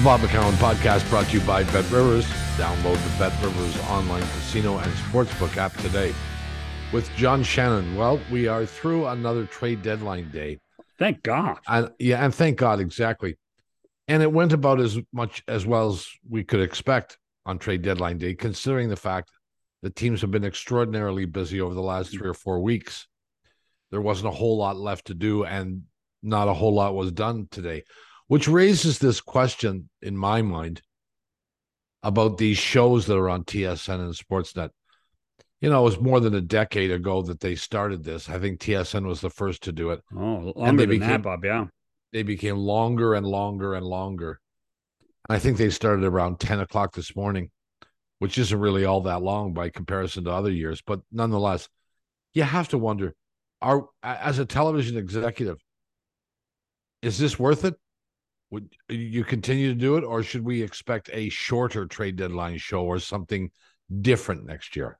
The Bob McCown podcast brought to you by Bet Rivers. Download the Bet Rivers online casino and sportsbook app today. With John Shannon. Well, we are through another trade deadline day. Thank God. And yeah, and thank God, exactly. And it went about as much as well as we could expect on trade deadline day, considering the fact that teams have been extraordinarily busy over the last three or four weeks. There wasn't a whole lot left to do, and not a whole lot was done today which raises this question in my mind about these shows that are on TSN and Sportsnet. You know, it was more than a decade ago that they started this. I think TSN was the first to do it. Oh, longer and they became, that, Bob. Yeah, they became longer and longer and longer. I think they started around ten o'clock this morning, which isn't really all that long by comparison to other years, but nonetheless, you have to wonder: Are as a television executive, is this worth it? Would you continue to do it, or should we expect a shorter trade deadline show or something different next year?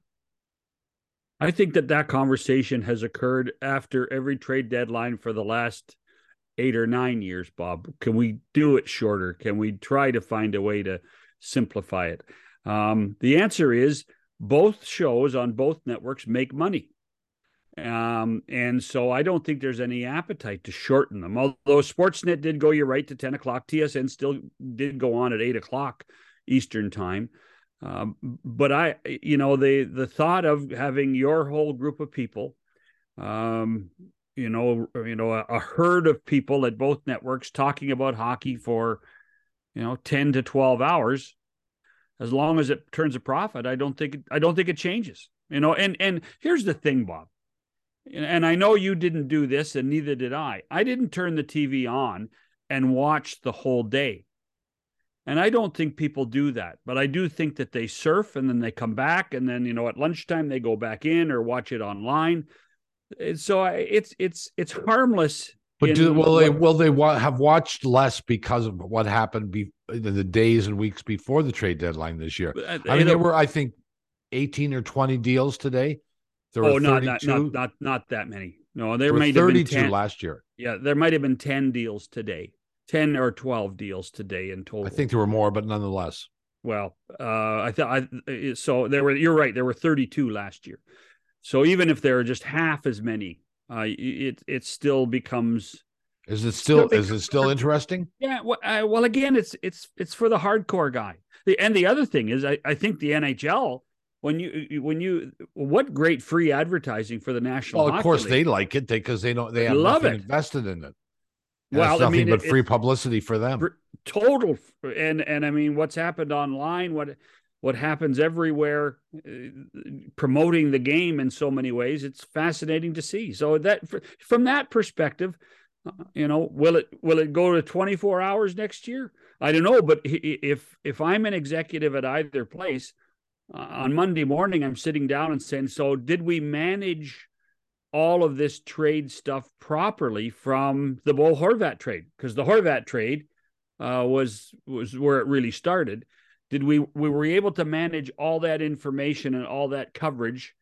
I think that that conversation has occurred after every trade deadline for the last eight or nine years, Bob. Can we do it shorter? Can we try to find a way to simplify it? Um, the answer is both shows on both networks make money. Um, and so I don't think there's any appetite to shorten them. Although Sportsnet did go, you're right, to 10 o'clock. TSN still did go on at eight o'clock Eastern time. Um, but I, you know, the the thought of having your whole group of people, um, you know, you know, a, a herd of people at both networks talking about hockey for, you know, 10 to 12 hours, as long as it turns a profit, I don't think I don't think it changes. You know, and and here's the thing, Bob and I know you didn't do this, and neither did I. I didn't turn the TV on and watch the whole day. And I don't think people do that, but I do think that they surf and then they come back, and then you know at lunchtime they go back in or watch it online. So it's it's it's harmless. But do, will what, they will they wa- have watched less because of what happened be, in the days and weeks before the trade deadline this year? Uh, I mean, there were I think eighteen or twenty deals today. There oh, not, not not not not that many. No, there, there might have been 10, last year. Yeah, there might have been 10 deals today. 10 or 12 deals today in total. I think there were more, but nonetheless. Well, uh, I thought I so there were. You're right. There were 32 last year. So even if there are just half as many, uh, it it still becomes. Is it still, still is it still interesting? Yeah. Well, uh, well, again, it's it's it's for the hardcore guy. The and the other thing is, I I think the NHL when you when you what great free advertising for the national. Well, of course League. they like it because they, they don't they have love it invested in it. And well, nothing I mean, but it, free publicity for them. Total and and I mean, what's happened online? What what happens everywhere, uh, promoting the game in so many ways. It's fascinating to see. So that from that perspective, uh, you know, will it will it go to twenty four hours next year? I don't know, but if if I'm an executive at either place uh, on Monday morning, I'm sitting down and saying, so did we manage all of this trade stuff properly from the Bo Horvat trade? Because the Horvat trade uh, was was where it really started. Did we we were able to manage all that information and all that coverage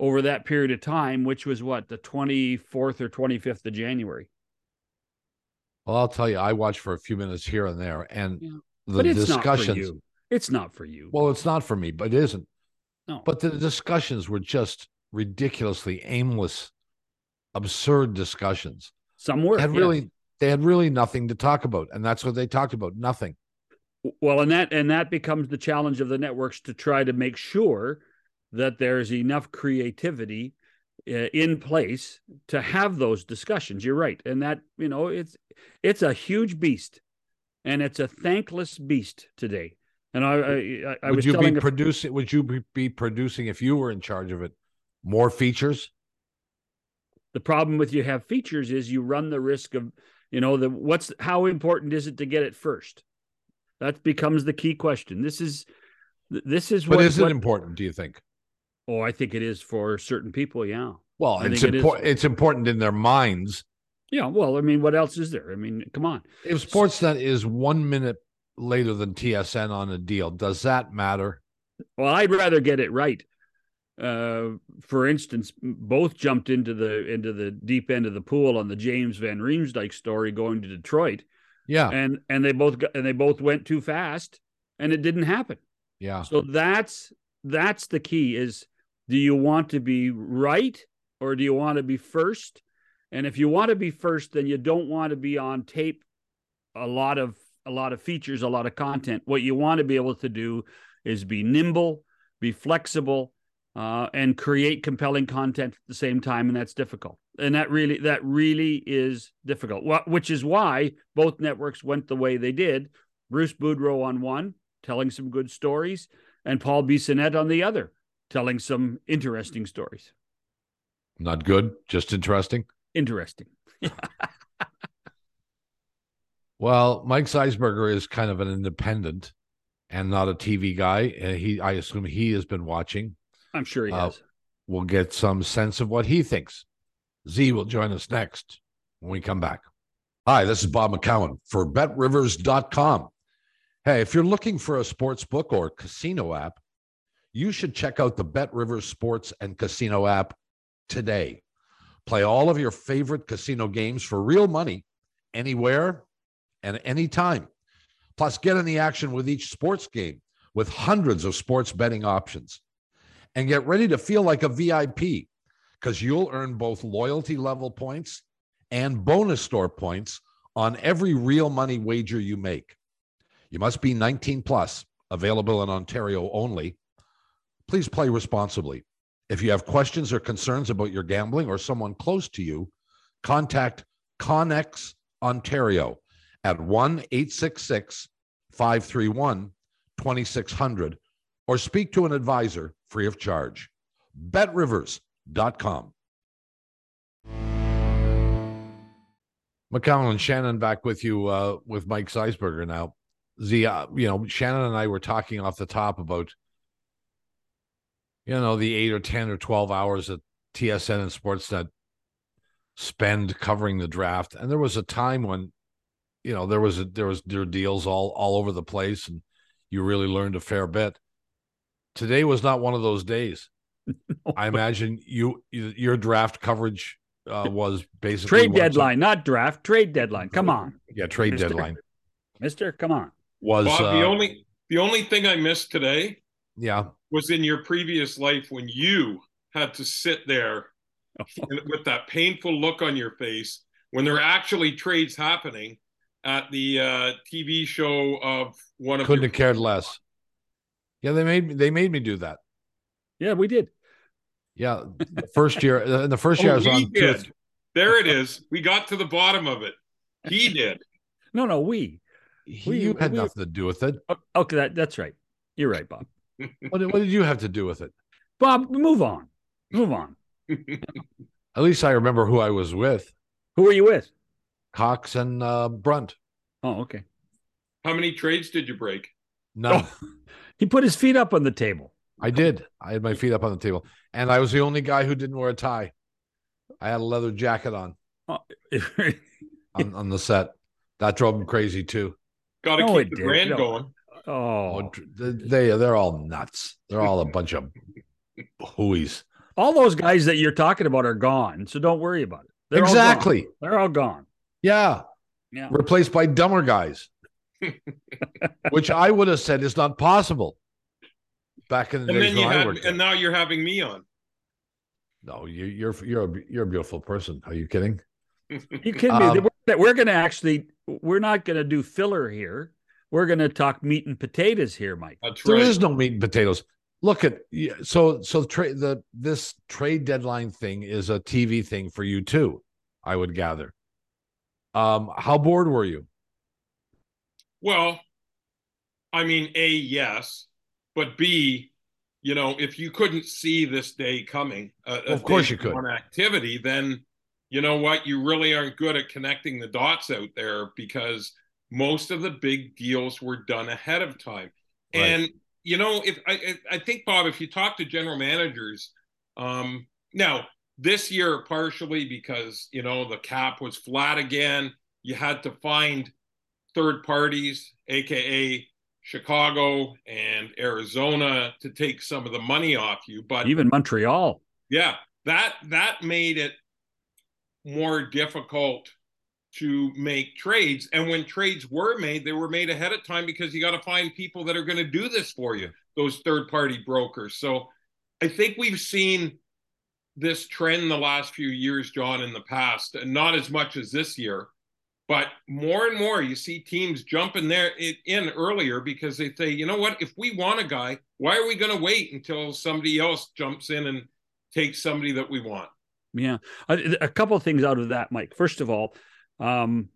over that period of time, which was what the 24th or 25th of January? Well, I'll tell you, I watched for a few minutes here and there, and yeah. the discussions. It's not for you. Well, it's not for me, but it isn't. No. But the discussions were just ridiculously aimless, absurd discussions. Some were had yes. really they had really nothing to talk about, and that's what they talked about. Nothing. Well, and that and that becomes the challenge of the networks to try to make sure that there's enough creativity uh, in place to have those discussions. You're right, and that you know it's it's a huge beast, and it's a thankless beast today. And I, I, I would you be producing? Would you be producing if you were in charge of it? More features. The problem with you have features is you run the risk of, you know, the what's how important is it to get it first? That becomes the key question. This is, this is. But what, is it what, important? Do you think? Oh, I think it is for certain people. Yeah. Well, I it's important. It it's important in their minds. Yeah. Well, I mean, what else is there? I mean, come on. If Sportsnet is one minute later than TSN on a deal. Does that matter? Well, I'd rather get it right. Uh, for instance, both jumped into the into the deep end of the pool on the James Van Riemsdyk story going to Detroit. Yeah. And and they both got, and they both went too fast and it didn't happen. Yeah. So that's that's the key is do you want to be right or do you want to be first? And if you want to be first, then you don't want to be on tape a lot of a lot of features, a lot of content. What you want to be able to do is be nimble, be flexible, uh, and create compelling content at the same time, and that's difficult. And that really that really is difficult. Which is why both networks went the way they did. Bruce Boudreau on one, telling some good stories, and Paul Bissonnette on the other, telling some interesting stories. Not good, just interesting. Interesting. well, Mike Zeisberger is kind of an independent and not a TV guy. And he, I assume he has been watching. I'm sure he uh, has. We'll get some sense of what he thinks. Z will join us next when we come back. Hi, this is Bob McCown for BetRivers.com. Hey, if you're looking for a sports book or casino app, you should check out the BetRivers Sports and Casino app today. Play all of your favorite casino games for real money anywhere and anytime. Plus, get in the action with each sports game with hundreds of sports betting options. And get ready to feel like a VIP because you'll earn both loyalty level points and bonus store points on every real money wager you make. You must be 19 plus, available in Ontario only. Please play responsibly. If you have questions or concerns about your gambling or someone close to you, contact Connex Ontario at 1 866 531 2600 or speak to an advisor free of charge. BetRivers.com. McCown and Shannon back with you uh, with Mike Zeisberger now. The uh, you know Shannon and I were talking off the top about you know the eight or ten or twelve hours that TSN and Sportsnet spend covering the draft, and there was a time when you know there was a, there was there deals all all over the place, and you really learned a fair bit. Today was not one of those days. I imagine you your draft coverage uh, was basically trade deadline, not draft. Trade deadline. Come on. Yeah, trade Mister. deadline. Mister, come on. Was Bob, uh, the only the only thing I missed today? Yeah, was in your previous life when you had to sit there with that painful look on your face when there are actually trades happening at the uh, TV show of one of couldn't have cared less. Yeah, they made me, they made me do that. Yeah, we did. Yeah, the first year in the first year oh, I was on. Did. There it is. We got to the bottom of it. He did. no, no, we. we you had we, nothing to do with it. Okay, that, that's right. You're right, Bob. what, what did you have to do with it? Bob, move on. Move on. At least I remember who I was with. Who were you with? Cox and uh, Brunt. Oh, okay. How many trades did you break? No. Oh, he put his feet up on the table. I did. I had my feet up on the table, and I was the only guy who didn't wear a tie. I had a leather jacket on oh. on, on, the set. That drove him crazy too. Got to no, keep the brand no. going. Oh, they they're all nuts. They're all a bunch of hooies. All those guys that you're talking about are gone, so don't worry about it. They're exactly. All They're all gone. Yeah. Yeah. Replaced by dumber guys. Which I would have said is not possible back in the and days when had, I worked. And now you're having me on. No, you, you're you're a, you're a beautiful person. Are you kidding? You kidding um, me? We're, we're going to actually we're not going to do filler here. We're going to talk meat and potatoes here, Mike. That's there right. is no meat and potatoes. Look at so so trade the this trade deadline thing is a TV thing for you too. I would gather. Um, how bored were you? Well, I mean, a yes, but b, you know, if you couldn't see this day coming, uh, of course you could on activity, then you know what, you really aren't good at connecting the dots out there because most of the big deals were done ahead of time. Right. And you know, if I I think Bob, if you talk to general managers, um, now this year partially because you know the cap was flat again, you had to find third parties, aka Chicago and Arizona, to take some of the money off you. But even Montreal, yeah, that that made it more difficult to make trades. And when trades were made, they were made ahead of time because you got to find people that are going to do this for you, those third party brokers. So I think we've seen this trend the last few years, John, in the past, and not as much as this year. But more and more, you see teams jumping there in earlier because they say, you know what? If we want a guy, why are we going to wait until somebody else jumps in and takes somebody that we want? Yeah, a, a couple of things out of that, Mike. First of all, um,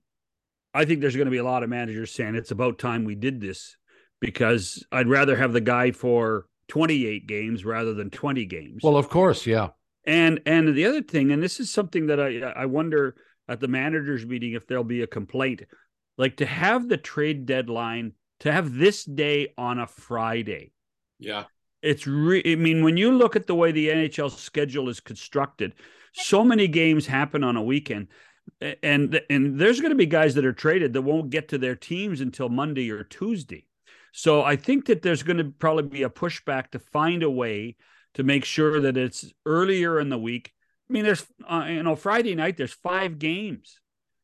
I think there's going to be a lot of managers saying it's about time we did this because I'd rather have the guy for 28 games rather than 20 games. Well, of course, yeah. And and the other thing, and this is something that I I wonder at the managers meeting if there'll be a complaint, like to have the trade deadline to have this day on a Friday. Yeah. It's re- I mean, when you look at the way the NHL schedule is constructed, so many games happen on a weekend and and there's going to be guys that are traded that won't get to their teams until Monday or Tuesday. So I think that there's going to probably be a pushback to find a way to make sure that it's earlier in the week. I mean, there's uh, you know Friday night there's five games.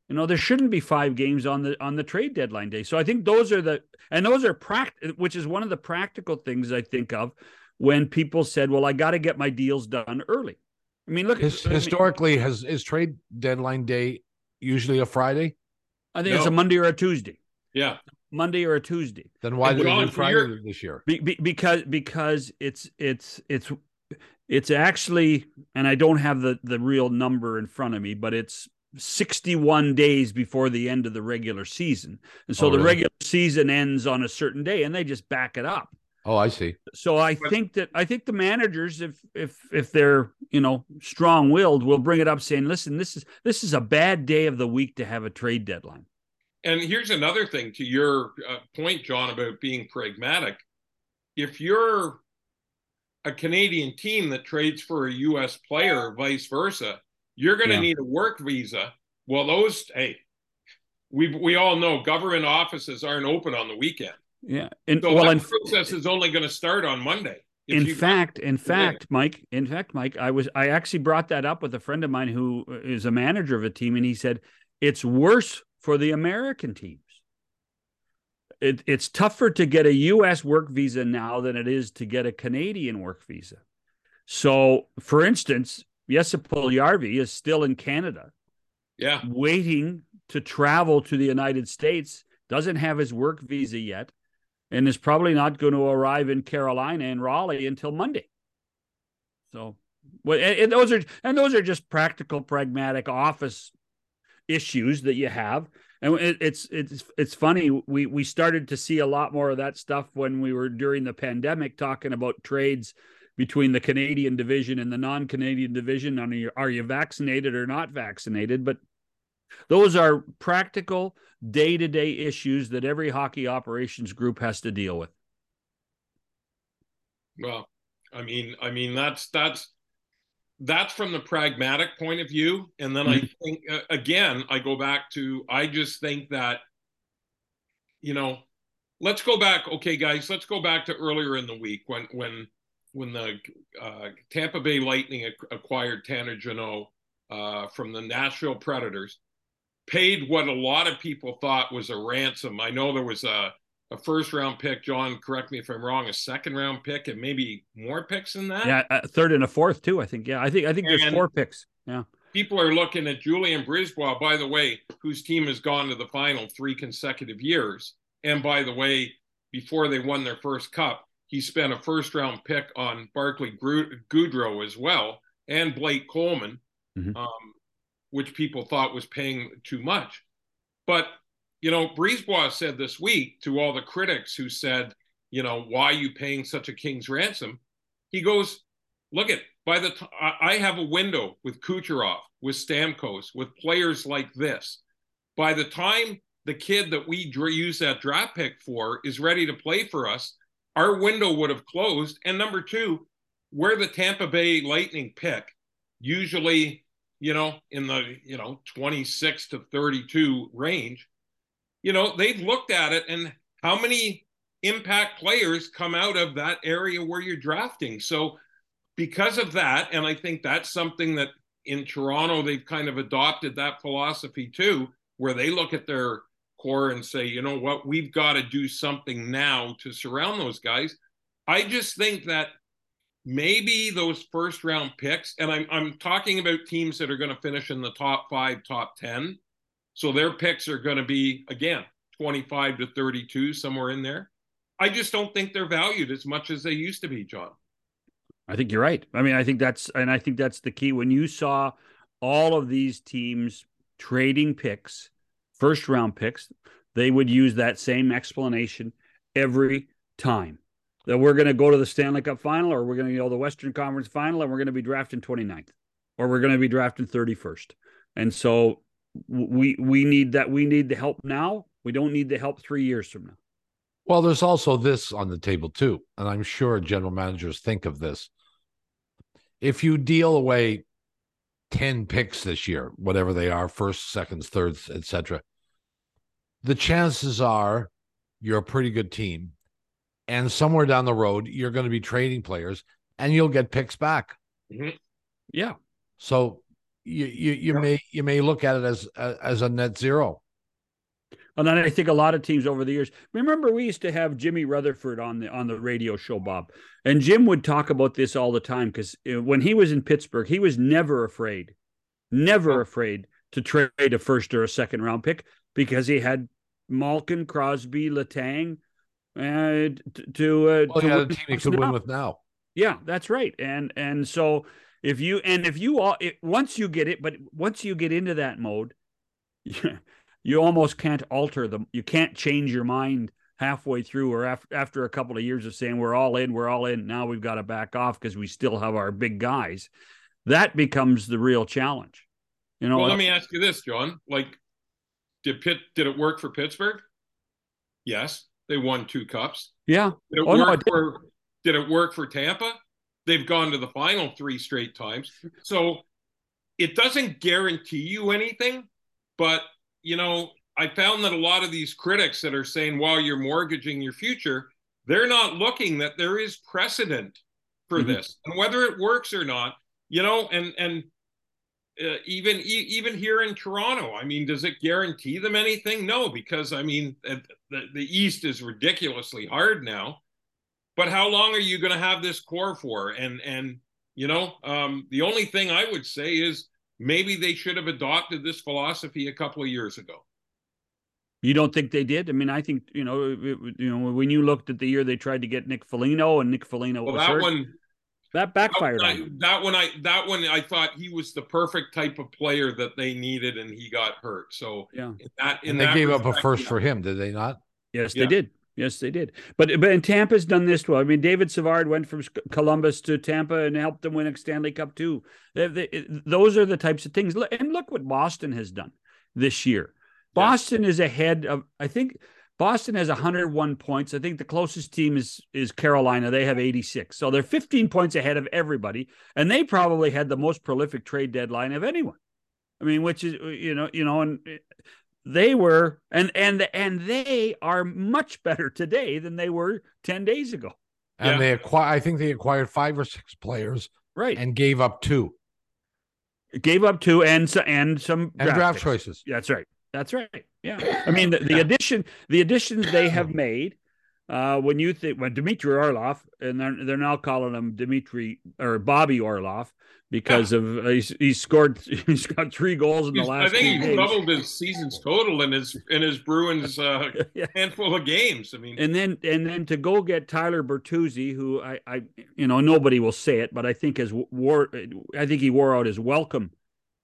You know there shouldn't be five games on the on the trade deadline day. So I think those are the and those are pract which is one of the practical things I think of when people said, "Well, I got to get my deals done early." I mean, look. His, historically, has is trade deadline day usually a Friday? I think no. it's a Monday or a Tuesday. Yeah, Monday or a Tuesday. Then why did they do Friday this year? Be, be, because because it's it's it's it's actually, and I don't have the the real number in front of me, but it's 61 days before the end of the regular season. And so oh, the really? regular season ends on a certain day and they just back it up. Oh, I see. So I think that I think the managers, if if if they're you know strong willed, will bring it up, saying, "Listen, this is this is a bad day of the week to have a trade deadline." And here's another thing to your uh, point, John, about being pragmatic. If you're a Canadian team that trades for a U.S. player, or vice versa, you're going to yeah. need a work visa. Well, those hey, we we all know government offices aren't open on the weekend. Yeah. And so well, that process is only going to start on Monday. In fact, in fact, Mike, in fact, Mike, I was I actually brought that up with a friend of mine who is a manager of a team, and he said it's worse for the American teams. It, it's tougher to get a U.S. work visa now than it is to get a Canadian work visa. So, for instance, Jesse Puljujarvi is still in Canada, yeah, waiting to travel to the United States. Doesn't have his work visa yet and is probably not going to arrive in Carolina and Raleigh until Monday. So, well, and, and those are and those are just practical, pragmatic office issues that you have. And it, it's it's it's funny. We we started to see a lot more of that stuff when we were during the pandemic talking about trades between the Canadian division and the non-Canadian division. On are you vaccinated or not vaccinated? But those are practical day to day issues that every hockey operations group has to deal with. Well, I mean, I mean that's that's that's from the pragmatic point of view, and then mm-hmm. I think uh, again I go back to I just think that you know let's go back okay guys let's go back to earlier in the week when when when the uh, Tampa Bay Lightning acquired Tanner Jeannot uh, from the Nashville Predators paid what a lot of people thought was a ransom. I know there was a, a first round pick. John, correct me if I'm wrong. A second round pick and maybe more picks than that. Yeah, a third and a fourth too. I think. Yeah, I think. I think there's four picks. Yeah. People are looking at Julien Brisebois, by the way, whose team has gone to the final three consecutive years. And by the way, before they won their first cup, he spent a first round pick on Barclay Goodrow as well and Blake Coleman. Mm-hmm. Um, which people thought was paying too much. But, you know, Brisebois said this week to all the critics who said, you know, why are you paying such a king's ransom? He goes, look at by the time I have a window with Kucherov, with Stamkos, with players like this. By the time the kid that we use that draft pick for is ready to play for us, our window would have closed. And number two, we're the Tampa Bay Lightning pick. Usually you know, in the, you know, 26 to 32 range, you know, they've looked at it and how many impact players come out of that area where you're drafting. So, because of that, and I think that's something that in Toronto they've kind of adopted that philosophy too. where they look at their core and say, you know what, we've got to do something now to surround those guys. I just think that maybe those first round picks, and I'm I'm talking about teams that are going to finish in the top five, top ten. So their picks are going to be again 25 to 32, somewhere in there. I just don't think they're valued as much as they used to be, John. I think you're right. I mean, I think that's and I think that's the key. When you saw all of these teams trading picks, first round picks, they would use that same explanation every time that we're going to go to the Stanley Cup final or we're going to go to the Western Conference final and we're going to be drafting 29th or we're going to be drafting 31st. And so we we need that we need the help now. We don't need the help 3 years from now. Well, there's also this on the table too, and I'm sure general managers think of this. If you deal away 10 picks this year, whatever they are, first, seconds, thirds, etc. The chances are you're a pretty good team and somewhere down the road you're going to be trading players and you'll get picks back. Mm-hmm. Yeah. So you you, you yeah. may you may look at it as as a net zero. And then I think a lot of teams over the years. Remember, we used to have Jimmy Rutherford on the on the radio show, Bob, and Jim would talk about this all the time because uh, when he was in Pittsburgh, he was never afraid, never afraid to trade a first or a second round pick because he had Malkin, Crosby, Letang, and to uh, well, to yeah, he could win with now. Yeah, that's right. And and so if you and if you all it, once you get it, but once you get into that mode, you, you almost can't alter them. You can't change your mind halfway through or after after a couple of years of saying we're all in, we're all in. Now we've got to back off because we still have our big guys. That becomes the real challenge. You know. Well, let me ask you this, John. Like, did Pitt did it work for Pittsburgh? Yes. They won two cups. Yeah. Did it, oh, work no, for, did it work for Tampa? They've gone to the final three straight times. So it doesn't guarantee you anything. But, you know, I found that a lot of these critics that are saying, well, you're mortgaging your future, they're not looking that there is precedent for mm-hmm. this. And whether it works or not, you know, and, and, uh, even even here in Toronto. I mean, does it guarantee them anything? No, because I mean, the, the East is ridiculously hard now. But how long are you going to have this core for? And and you know, um, the only thing I would say is maybe they should have adopted this philosophy a couple of years ago. You don't think they did? I mean, I think you know, it, you know, when you looked at the year they tried to get Nick Foligno and Nick Foligno well, that hurt. one that backfired. That one, I, that one, I that one, I thought he was the perfect type of player that they needed, and he got hurt. So yeah, in that, in and they that gave respect, up a first yeah. for him, did they not? Yes, yeah. they did. Yes, they did. But but and Tampa's done this well. I mean, David Savard went from Columbus to Tampa and helped them win a Stanley Cup too. They, they, those are the types of things. And look what Boston has done this year. Boston yeah. is ahead of. I think Boston has 101 points. I think the closest team is is Carolina. They have 86. So they're 15 points ahead of everybody, and they probably had the most prolific trade deadline of anyone. I mean, which is you know you know, and they were and and and they are much better today than they were 10 days ago. And yeah. they acquire. I think they acquired five or six players, right, and gave up two. Gave up two and and some and draft, draft choices. Yeah, that's right. That's right. Yeah. I mean, the, the addition, the additions they have made, uh, when you think when Dmitry Orlov, and they're they're now calling him Dmitry or Bobby Orlov because yeah. of uh, he's, he's scored he's got three goals in he's, the last. I think he doubled his season's total in his in his Bruins uh, yeah. handful of games. I mean, and then and then to go get Tyler Bertuzzi, who I I you know nobody will say it, but I think has wore I think he wore out his welcome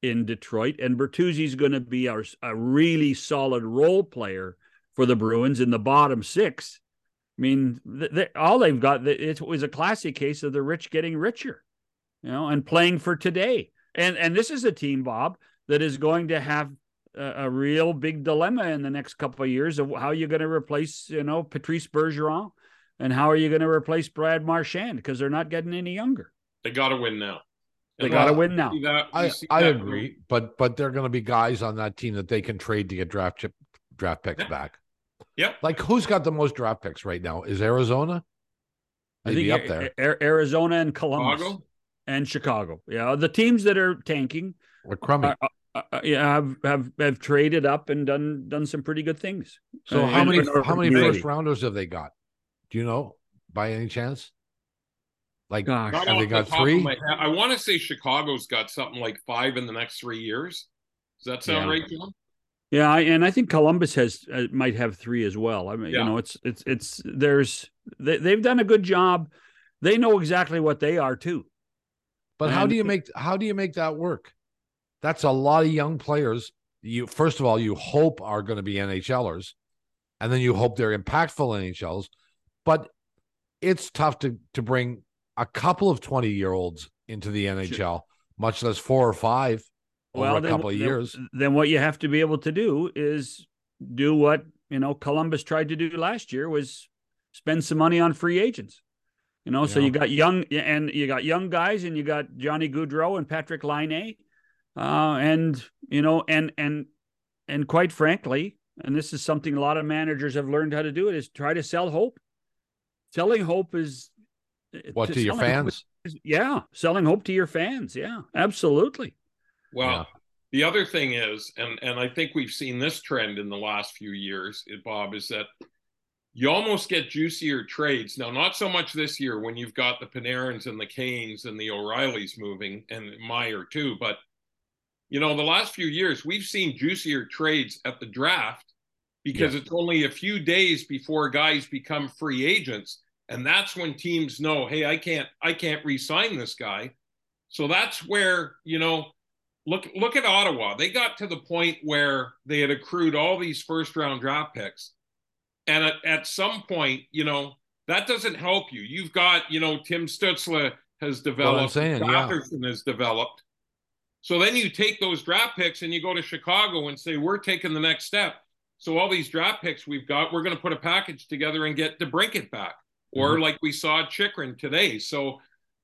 in Detroit, and Bertuzzi's going to be a, a really solid role player for the Bruins in the bottom six. I mean, they, all they've got it was a classic case of the rich getting richer, you know, and playing for today. And and this is a team, Bob, that is going to have a, a real big dilemma in the next couple of years of how you're going to replace, you know, Patrice Bergeron, and how are you going to replace Brad Marchand because they're not getting any younger. They got to win now. They got to win now. That, I, I agree, but but they're going to be guys on that team that they can trade to get draft chip, draft picks yeah. back. Yep. Like who's got the most draft picks right now? Is Arizona? Maybe I think up there. Arizona and Columbus Chicago? and Chicago. Yeah, the teams that are tanking or crummy. Are, uh, uh, yeah, have, have have traded up and done done some pretty good things. So Uh, how many how many community. first rounders have they got? Do you know by any chance? Like Gosh, Have they got the three? I want to say Chicago's got something like five in the next three years. Does that sound Yeah. right, John? Yeah, I, and I think Columbus has uh, might have three as well. I mean, Yeah. you know, it's it's it's there's they, they've done a good job. They know exactly what they are too. But how do you make how do you make that work? That's a lot of young players. You first of all, you hope are going to be NHLers, and then you hope they're impactful NHLs. But it's tough to to bring a couple of twenty year olds into the NHL, much less four or five over a then, couple of then- years. Then what you have to be able to do is do what you know Columbus tried to do last year was spend some money on free agents. You know, so you got young and you got young guys, and you got Johnny Gaudreau and Patrik Laine, uh, and you know, and and and quite frankly, and this is something a lot of managers have learned how to do it is try to sell hope. Selling hope is What to your fans? is- yeah, selling hope to your fans. Yeah, absolutely. Well, Yeah. the other thing is, and and I think we've seen this trend in the last few years, eh, Bob, is that you almost get juicier trades. Now, not so much this year when you've got the Panarins and the Kanes and the O'Reillys moving and Meier too, but you know, the last few years we've seen juicier trades at the draft because it's only a few days before guys become free agents and that's when teams know hey i can't i can't re-sign this guy so that's where you know look look at ottawa they got to the point where they had accrued all these first round draft picks and at, at some point you know that doesn't help you you've got you know tim stutzle has developed saying, yeah. Has developed so then you take those draft picks and you go to chicago and say we're taking the next step so all these draft picks we've got, we're going to put a package together and get DeBrincat back, or Mm-hmm. like we saw Chychrun today. So,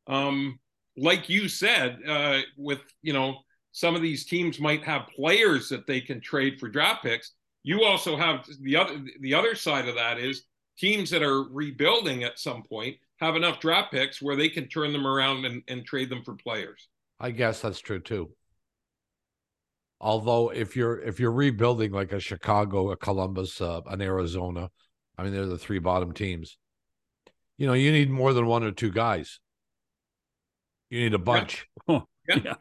um, like you said, uh, with you know some of these teams might have players that they can trade for draft picks. You also have the other the other side of that is teams that are rebuilding at some point have enough draft picks where they can turn them around and, and trade them for players. I guess that's true too. Although if you're if you're rebuilding like a Chicago, a Columbus, uh, an Arizona, I mean they're the three bottom teams. You know, you need more than one or two guys. You need a bunch, Yeah. yeah.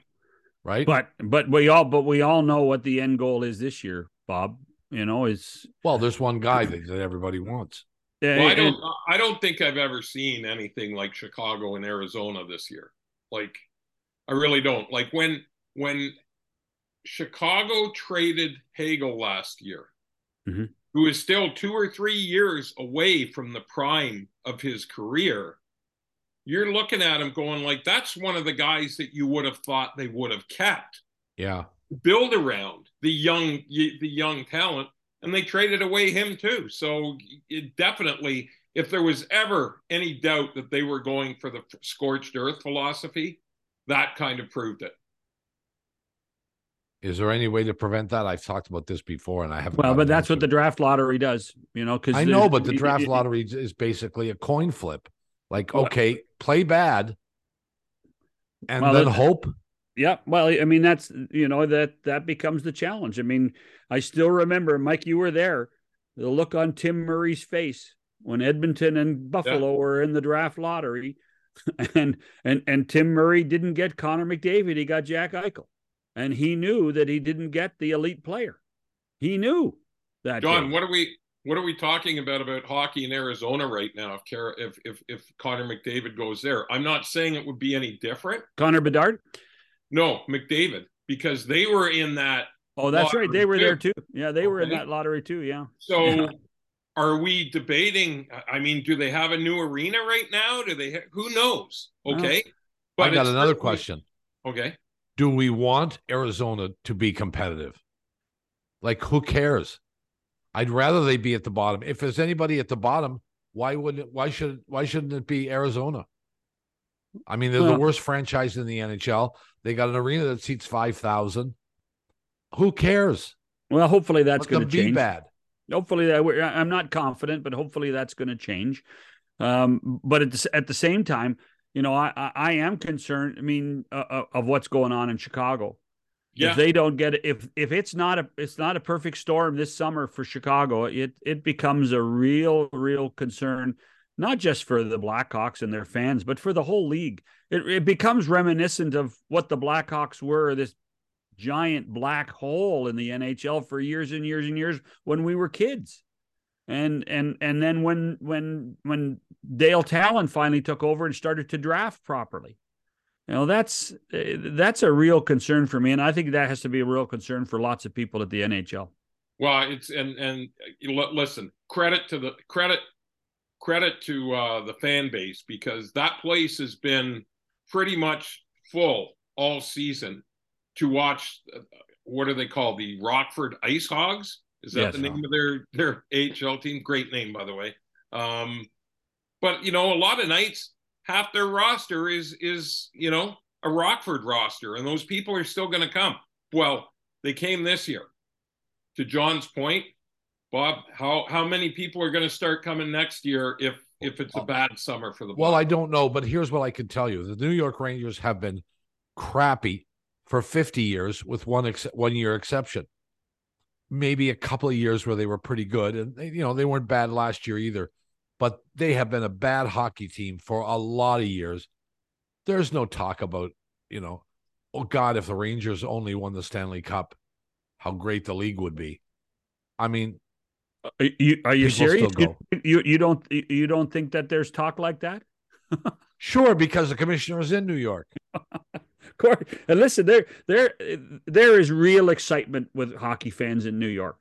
Right? But but we all but we all know what the end goal is this year, Bob. You know, is well, there's one guy that, that everybody wants. Well, I don't. I don't think I've ever seen anything like Chicago and Arizona this year. Like, I really don't. Like when when Chicago traded Hagel last year, Mhm. who is still two or three years away from the prime of his career. You're looking at him going like, that's one of the guys that you would have thought they would have kept Yeah, build around the young the young talent and they traded away him too so it definitely if there was ever any doubt that they were going for the scorched earth philosophy that kind of proved it is there any way to prevent that? I've talked about this before, and I haven't. well, but that's what the draft lottery does. You know, because I know, but the draft lottery is basically a coin flip. Like, Well- okay, play bad, and Well, then hope. Yeah, well, I mean that's you know that that becomes the challenge. I mean, I still remember, Mike, you were there. The look on Tim Murray's face when Edmonton and Buffalo were in the draft lottery, and and and Tim Murray didn't get Connor McDavid, he got Jack Eichel, and he knew that he didn't get the elite player. He knew that. john day. what are we what are we talking about about hockey in arizona right now if Cara, if if if connor mcdavid goes there i'm not saying it would be any different Connor Bedard. no mcdavid because they were in that Oh, that's right. They Lottery were there too. too. Yeah, they were in that lottery too. Yeah. So, Yeah. are we debating? I mean, do they have a new arena right now? Do they? Ha- who knows? Well, Okay, I got another certainly- question. Okay, Do we want Arizona to be competitive? Like, who cares? I'd rather they be at the bottom. If there's anybody at the bottom, why wouldn't? Why should? Why shouldn't it be Arizona? I mean, they're the worst franchise in the NHL. They got an arena that seats five thousand. Who cares? Well, hopefully that's going to be change. bad. hopefully that we're, I'm not confident, but hopefully that's going to change. Um, but at the, at the same time, you know, I, I, I am concerned. I mean, uh, uh, of what's going on in Chicago. Yeah. If they don't get it, if if it's not a it's not a perfect storm this summer for Chicago, it it becomes a real real concern, not just for the Blackhawks and their fans, but for the whole league. It it becomes reminiscent of what the Blackhawks were this giant black hole in the NHL for years and years and years when we were kids. And and and then when when when Dale Tallon finally took over and started to draft properly. You know, that's that's a real concern for me and I think that has to be a real concern for lots of people at the NHL. Well, it's and and listen, credit to the credit credit to uh, the fan base because that place has been pretty much full all season to watch. Uh, what are they called? The Rockford Ice Hogs. Is that yes, the name of their their AHL team? Great name, by the way. Um, but you know, a lot of nights, half their roster is is you know a Rockford roster, and those people are still going to come. Well, they came this year. To John's point, Bob, how how many people are going to start coming next year if if it's a bad summer for the? Well, I don't know, but here's what I can tell you: the New York Rangers have been crappy for 50 years with one ex- one year exception. Maybe a couple of years where they were pretty good and they, you know they weren't bad last year either. But they have been a bad hockey team for a lot of years. There's no talk about, you know, oh god if the Rangers only won the Stanley Cup, how great the league would be. I mean, uh, are you, are you serious? You, you you don't you don't think that there's talk like that? sure, because the commissioner is in New York. of course. and listen, there, there, there is real excitement with hockey fans in New York.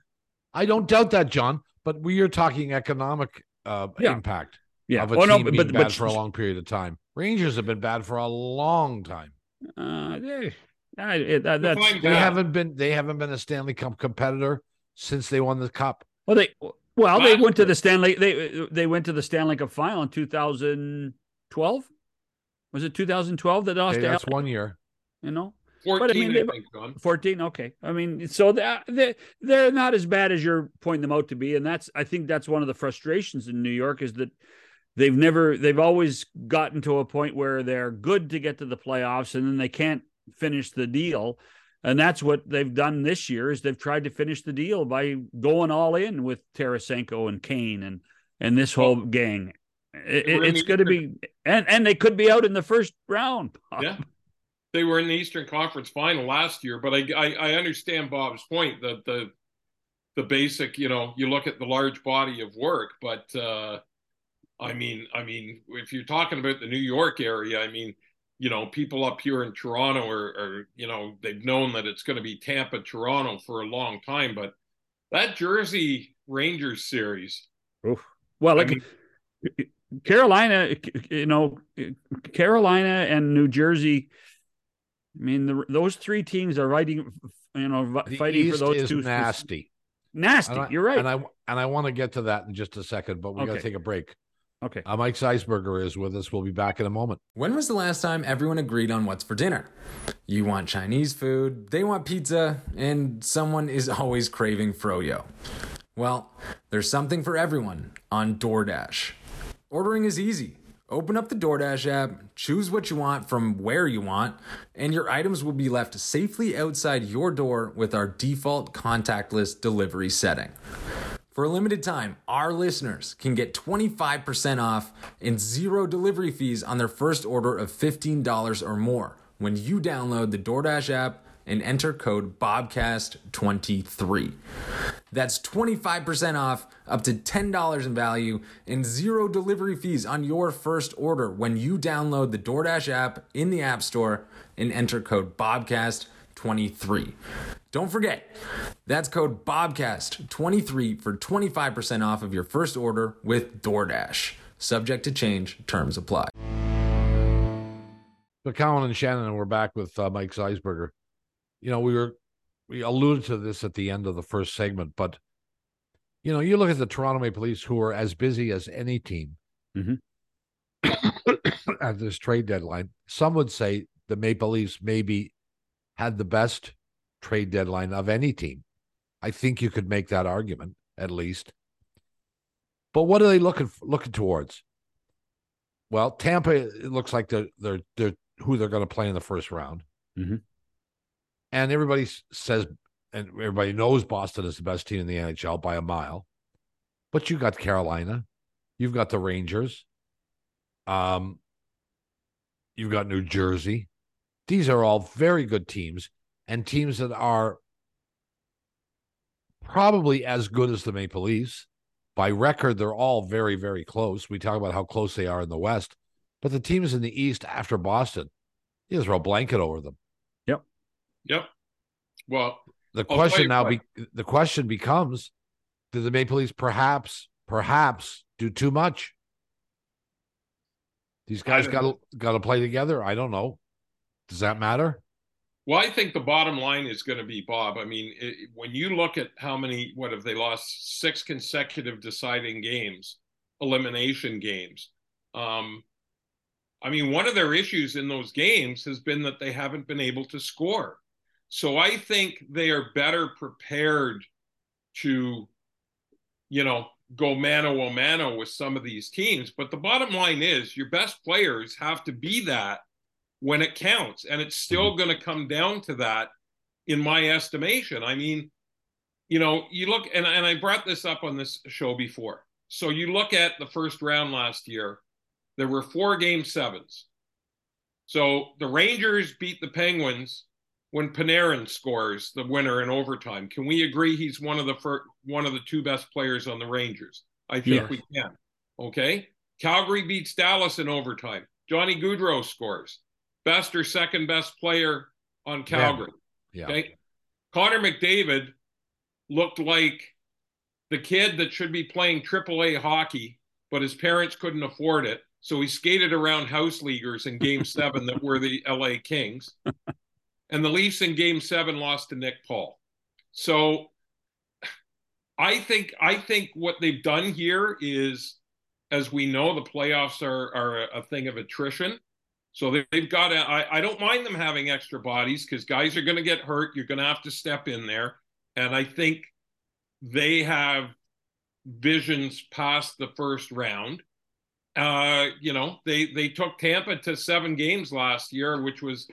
I don't doubt that, John. But we are talking economic uh, yeah. impact. Yeah. Of a oh, team no, but, bad but, for a long period of time. Rangers have been bad for a long time. Uh, they, I, that, they haven't been. They haven't been a Stanley Cup competitor since they won the cup. Well, they well they went to the Stanley. They they went to the Stanley Cup final in 2012. Was it 2012 that lost? Okay, that's one year you know. 14, but I mean, I think, 14, okay. I mean, so that uh, they they're not as bad as you're pointing them out to be, and that's I think that's one of the frustrations in New York is that they've never they've always gotten to a point where they're good to get to the playoffs, and then they can't finish the deal, and that's what they've done this year is they've tried to finish the deal by going all in with Tarasenko and Kane and and this whole gang. It, it's going to be, and and they could be out in the first round. Yeah, they were in the Eastern Conference Final last year, but I, I, I understand Bob's point that the the basic, you know, you look at the large body of work, but uh, I mean, I mean, if you're talking about the New York area, I mean, you know, people up here in Toronto are, are you know, they've known that it's going to be Tampa, Toronto for a long time, but that Jersey Rangers series. Oof. Well, like, mean, Carolina, you know, Carolina and New Jersey I mean, the, those three teams are fighting, you know, the fighting East for those two. Nasty, nasty. I, you're right, and I and I want to get to that in just a second, but we okay. got to take a break. Okay. Uh, Mike Zeisberger is with us. We'll be back in a moment. When was the last time everyone agreed on what's for dinner? You want Chinese food, they want pizza, and someone is always craving froyo. Well, there's something for everyone on DoorDash. Ordering is easy. Open up the DoorDash app, choose what you want from where you want, and your items will be left safely outside your door with our default contactless delivery setting. For a limited time, our listeners can get 25% off and zero delivery fees on their first order of $15 or more when you download the DoorDash app and enter code BOBCAST23. That's 25% off, up to $10 in value, and zero delivery fees on your first order when you download the DoorDash app in the App Store and enter code BOBCAST23. Don't forget, that's code BOBCAST23 for 25% off of your first order with DoorDash. Subject to change, terms apply. So, Colin and Shannon, we're back with uh, Mike Zeisberger you know, we were we alluded to this at the end of the first segment, but you know, you look at the Toronto Maple Leafs, who are as busy as any team mm-hmm. at this trade deadline. Some would say the Maple Leafs maybe had the best trade deadline of any team. I think you could make that argument at least. But what are they looking looking towards? Well, Tampa it looks like they're they're they're who they're going to play in the first round. Mm-hmm And everybody says, and everybody knows Boston is the best team in the NHL by a mile. But you got Carolina, you've got the Rangers, um, you've got New Jersey. These are all very good teams and teams that are probably as good as the Maple Leafs. By record, they're all very, very close. We talk about how close they are in the West, but the teams in the East after Boston, you just throw a blanket over them. Yep. Well, the question now, be, the question becomes: Do the Maple Leafs perhaps, perhaps do too much? These guys got got to play together. I don't know. Does that matter? Well, I think the bottom line is going to be Bob. I mean, it, when you look at how many, what have they lost? Six consecutive deciding games, elimination games. Um, I mean, one of their issues in those games has been that they haven't been able to score. So I think they are better prepared to, you know, go mano a mano with some of these teams. But the bottom line is your best players have to be that when it counts. And it's still mm-hmm. going to come down to that, in my estimation. I mean, you know, you look, and, and I brought this up on this show before. So you look at the first round last year, there were four game sevens. So the Rangers beat the Penguins when Panarin scores the winner in overtime. Can we agree he's one of the first, one of the two best players on the Rangers? I think yes. we can. Okay. Calgary beats Dallas in overtime. Johnny Gaudreau scores best or second best player on Calgary. Yeah. Okay. Connor McDavid looked like the kid that should be playing AAA hockey, but his parents couldn't afford it. So he skated around house leaguers in game seven that were the LA Kings. And the Leafs in game seven lost to Nick Paul. So I think I think what they've done here is, as we know, the playoffs are, are a thing of attrition. So they've got to, I, I don't mind them having extra bodies because guys are going to get hurt. You're going to have to step in there. And I think they have visions past the first round. Uh, you know, they they took Tampa to seven games last year, which was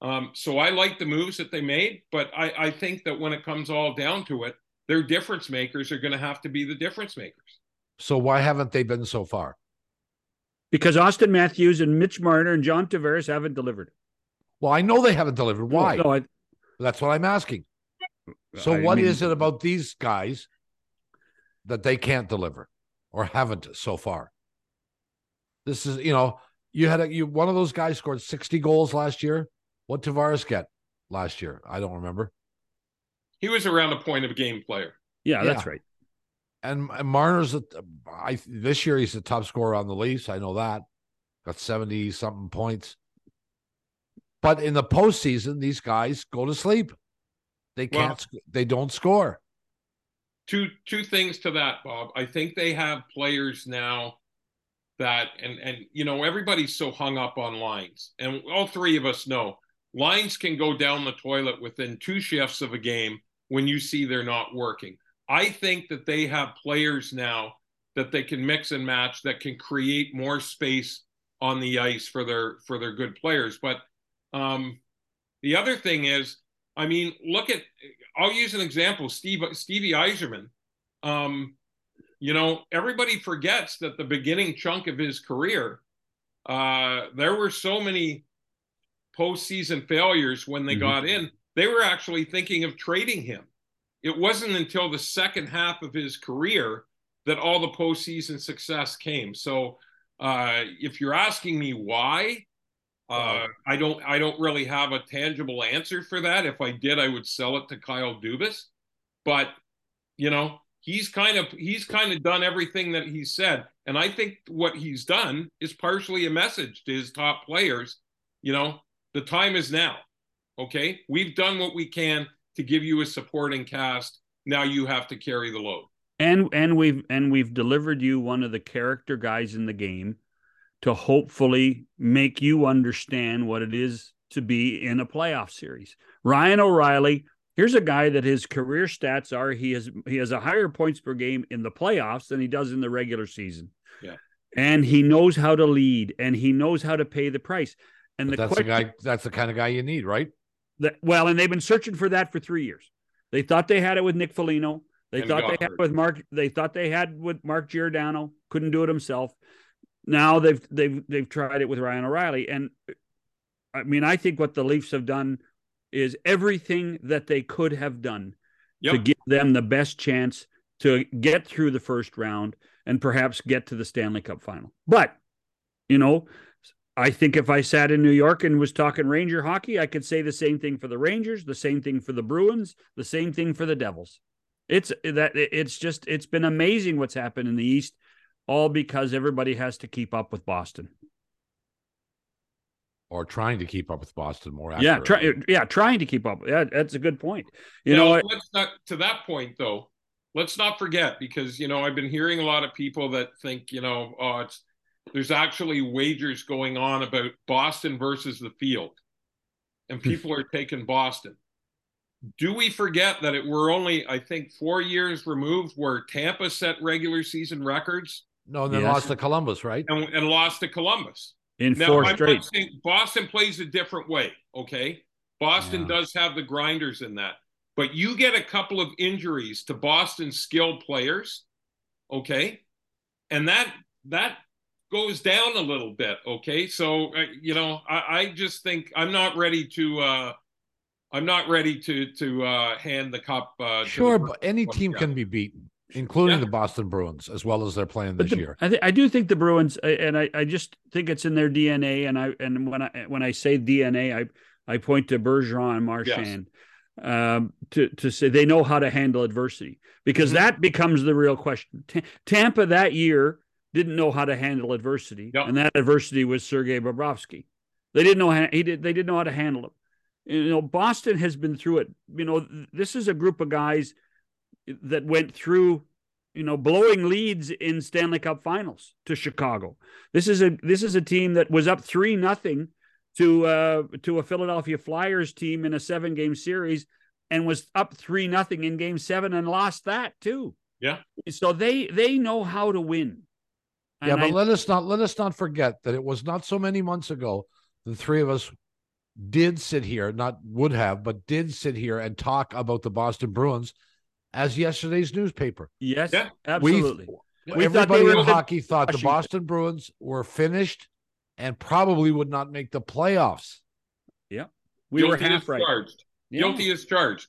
um, so I like the moves that they made, but I, I think that when it comes all down to it, their difference makers are going to have to be the difference makers. So why haven't they been so far? because Auston Matthews and Mitch Marner and John Tavares haven't delivered. Well, I know they haven't delivered. Why? No, I, That's what I'm asking. So, I what mean, is it about these guys that they can't deliver or haven't so far? This is, you know, you had a, you one of those guys scored 60 goals last year. What Tavares get last year? I don't remember. He was around a point of game player. Yeah, yeah. that's right. And, and Marner's, a, I this year he's the top scorer on the Leafs. I know that. Got seventy something points. But in the postseason, these guys go to sleep. They can't. Well, they don't score. Two two things to that, Bob. I think they have players now that, and and you know everybody's so hung up on lines, and all three of us know lines can go down the toilet within two shifts of a game when you see they're not working. I think that they have players now that they can mix and match that can create more space on the ice for their for their good players. But um, the other thing is, I mean, look at I'll use an example, Steve Stevie Yzerman. Um, you know, everybody forgets that the beginning chunk of his career, uh, there were so many postseason failures when they mm-hmm. got in. They were actually thinking of trading him it wasn't until the second half of his career that all the postseason success came. So, uh, if you're asking me why, uh, I don't I don't really have a tangible answer for that. If I did, I would sell it to Kyle Dubas. But you know, he's kind of he's kind of done everything that he said, and I think what he's done is partially a message to his top players. You know, the time is now. Okay, we've done what we can to give you a supporting cast. Now you have to carry the load. And and we've and we've delivered you one of the character guys in the game to hopefully make you understand what it is to be in a playoff series. Ryan O'Reilly, here's a guy that his career stats are he has he has a higher points per game in the playoffs than he does in the regular season. Yeah. And he knows how to lead and he knows how to pay the price. And the that's question, the guy that's the kind of guy you need, right? That, well, and they've been searching for that for three years. They thought they had it with Nick Foligno. They And thought got they had hurt. it with Mark. They thought they had with Mark Giordano. Couldn't do it himself. Now they've they've they've tried it with Ryan O'Reilly, and I mean, I think what the Leafs have done is everything that they could have done to give them the best chance to get through the first round and perhaps get to the Stanley Cup final. But, you know, I think if I sat in New York and was talking Ranger hockey, I could say the same thing for the Rangers, the same thing for the Bruins, the same thing for the Devils. It's that it's just it's been amazing what's happened in the East, all because everybody has to keep up with Boston. or trying to keep up with Boston more. Yeah, try, yeah, trying to keep up. Yeah, that's a good point. You You know know, let's not to that point though. Let's not forget because you know I've been hearing a lot of people that think you know oh it's there's actually wagers going on about Boston versus the field, and hmm. people are taking Boston. Do we forget that it we're only I think four years removed where Tampa set regular season records No, and then Yes. lost to Columbus, right? and, and lost to Columbus? In Now, four I'm straight. saying Boston plays a different way, okay? Boston Yeah. does have the grinders in that. But you get a couple of injuries to Boston skilled players, okay? And that that goes down a little bit, okay? So uh, you know, I, I just think I'm not ready to uh I'm not ready to to uh hand the cup uh Sure, the- but any team can be beaten, including Yeah. the Boston Bruins, as well as they're playing this the- year. I, th- I do think the Bruins, uh, and I, I just think it's in their DNA. And I and when I when I say DNA, I I point to Bergeron and Marchand um, to to say they know how to handle adversity because Mhm. that becomes the real question. Ta- Tampa that year didn't know how to handle adversity, Yep. and that adversity was Sergei Bobrovsky. They didn't know how he did. They didn't know how to handle him. You know, Boston has been through it. You know, this is a group of guys that went through you know, blowing leads in Stanley Cup Finals to Chicago. This is a this is a team that was up three nothing to uh, to a Philadelphia Flyers team in a seven game series, and was up three nothing in Game Seven and lost that too. Yeah. So they they know how to win. Yeah, but I- let us not let us not forget that it was not so many months ago the three of us did sit here, not would have, but did sit here and talk about the Boston Bruins as yesterday's newspaper. yes, Yeah. absolutely. We thought Everybody were in the- hockey thought the Washington. Boston Bruins were finished and probably would not make the playoffs. Yeah, we were half right. charged. Yeah. Guilty as charged.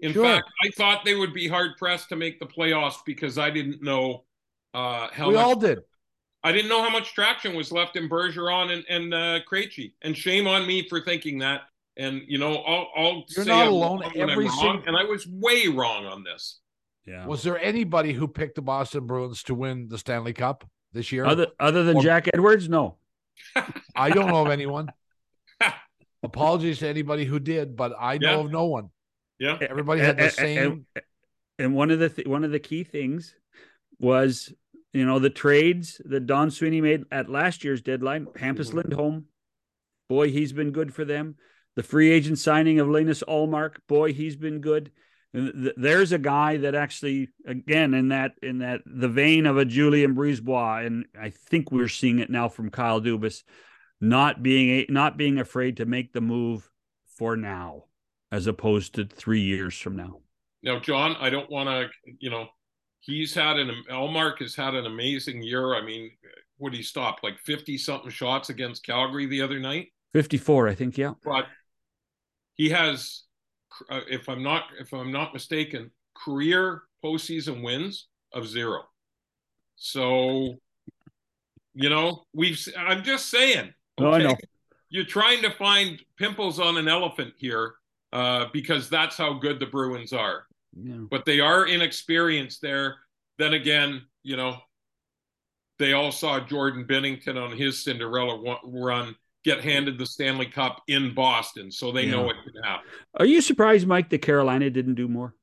In Sure. fact, I thought they would be hard pressed to make the playoffs because I didn't know uh, how we much. all did. I didn't know how much traction was left in Bergeron and and uh, Krejci. And shame on me for thinking that. And you know, I'll, I'll You're say not I'm alone. wrong Every I'm wrong, single- and I was way wrong on this. Yeah. Was there anybody who picked the Boston Bruins to win the Stanley Cup this year? Other other than Or- Jack Edwards, no. I don't know of anyone. Apologies to anybody who did, but I know Yeah. of no one. Yeah, Everybody had the same. and, and one of the th- one of the key things was you know the trades that Don Sweeney made at last year's deadline. Hampus mm-hmm. Lindholm, boy, he's been good for them. The free agent signing of Linus Ullmark, boy, he's been good. Th- There's a guy that actually, again, in that in that the vein of a Julien Brisebois, and I think we're seeing it now from Kyle Dubas, not being a, not being afraid to make the move for now, as opposed to three years from now. Now, John, I don't want to, you know, he's had an Ullmark has had an amazing year. I mean, would he stop like fifty something shots against Calgary the other night? 54, I think, yeah. But he has, uh, if I'm not if I'm not mistaken, career postseason wins of zero. So, you know, we've. I'm just saying. No, I know. You're trying to find pimples on an elephant here, uh, because that's how good the Bruins are Yeah. but they are inexperienced there. Then again, you know, they all saw Jordan Binnington on his Cinderella run get handed the Stanley Cup in Boston, so they know Yeah. it can happen. Are you surprised, Mike, that Carolina didn't do more?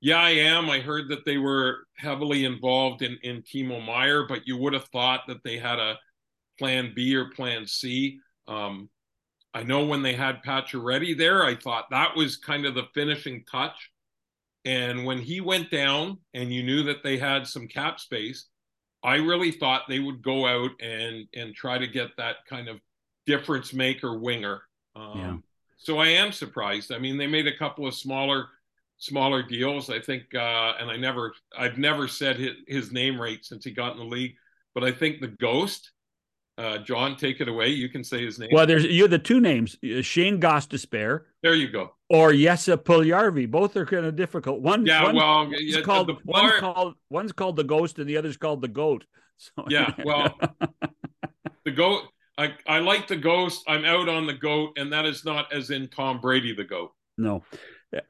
Yeah, I am. I heard that they were heavily involved in in Timo Meier, but you would have thought that they had a plan B or plan C. Um, I know when they had Pacioretty there, I thought that was kind of the finishing touch. And when he went down, and you knew that they had some cap space, I really thought they would go out and and try to get that kind of difference maker winger. Um, Yeah. So I am surprised. I mean, they made a couple of smaller smaller deals. I think, uh, and I never, I've never said his, his name right since he got in the league, but I think the Ghost, uh, John, take it away. You can say his name. Well, there's you're the two names, Shayne Gostisbehere. there you go. Or Yessa Puljarvi. Both are kind of difficult. One, Yeah, one- well, It's yeah, called the one's called one's called the ghost and the other's called the goat. So Yeah, well, the goat. I, I like the ghost. I'm out on the goat, and that is not as in Tom Brady the goat. no.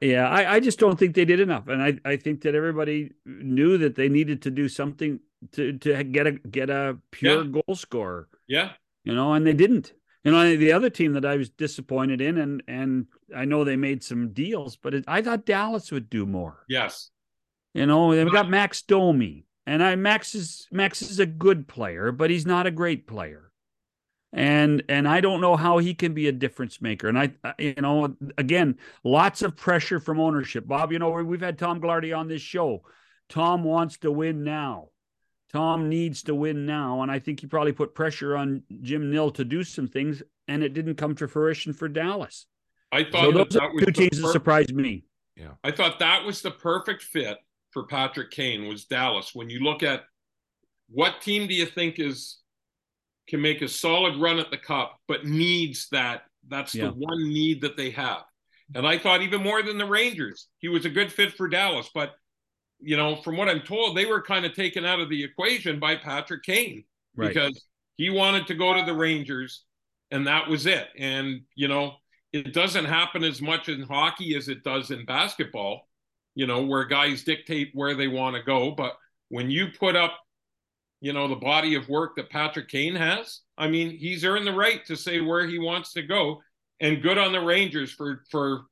Yeah, I, I just don't think they did enough. And I, I think that everybody knew that they needed to do something to to get a get a pure Yeah. goal scorer. Yeah, You know, and they didn't. You know, the other team that I was disappointed in, and and I know they made some deals, but it, I thought Dallas would do more. yes, You know, they've got Max Domi, and I Max is Max is a good player, but he's not a great player. And and I don't know how he can be a difference maker. And I, you know, again, lots of pressure from ownership. Bob, you know, we've had Tom Gaglardi on this show. Tom wants to win now. Tom needs to win now, and I think he probably put pressure on Jim Nill to do some things, and it didn't come to fruition for Dallas. I So thought that, those are that was two the teams that surprised me. Yeah. I thought that was the perfect fit for Patrick Kane was Dallas. When you look at what team do you think is can make a solid run at the cup, but needs that that's Yeah. the one need that they have. And I thought even more than the Rangers, he was a good fit for Dallas. But you know, from what I'm told, they were kind of taken out of the equation by Patrick Kane Right. because he wanted to go to the Rangers, and that was it. And you know, it doesn't happen as much in hockey as it does in basketball, you know, where guys dictate where they want to go. But when you put up, you know, the body of work that Patrick Kane has, I mean, he's earned the right to say where he wants to go. And good on the Rangers for for,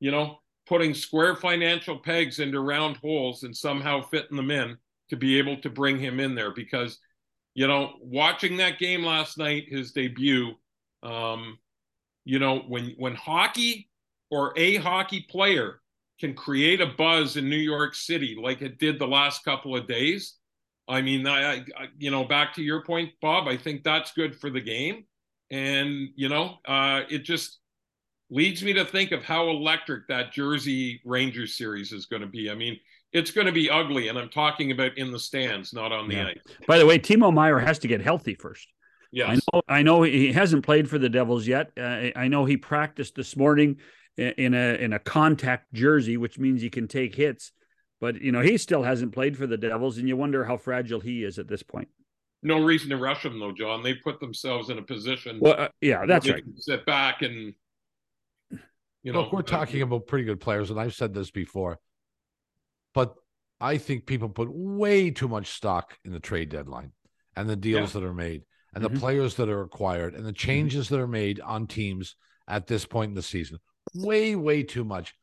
you know, putting square financial pegs into round holes and somehow fitting them in to be able to bring him in there because you know, watching that game last night, his debut, um, you know, when when hockey or a hockey player can create a buzz in New York City like it did the last couple of days, I mean, I, I you know, back to your point, Bob, I think that's good for the game, and you know, uh, it just leads me to think of how electric that Jersey Rangers series is going to be. I mean, it's going to be ugly, and I'm talking about in the stands, not on the Yeah. ice. By the way, Timo Meier has to get healthy first. I know, I know he hasn't played for the Devils yet. Uh, I know he practiced this morning in a in a contact jersey, which means he can take hits. But you know, he still hasn't played for the Devils, and you wonder how fragile he is at this point. No reason to rush them, though, John. They put themselves in a position. Well, uh, yeah, that's right. Sit back and you know. Look, we're uh, talking about pretty good players, and I've said this before, but I think people put way too much stock in the trade deadline and the deals that are made and Mhm. the players that are acquired and the changes that are made on teams at this point in the season. Way, way too much.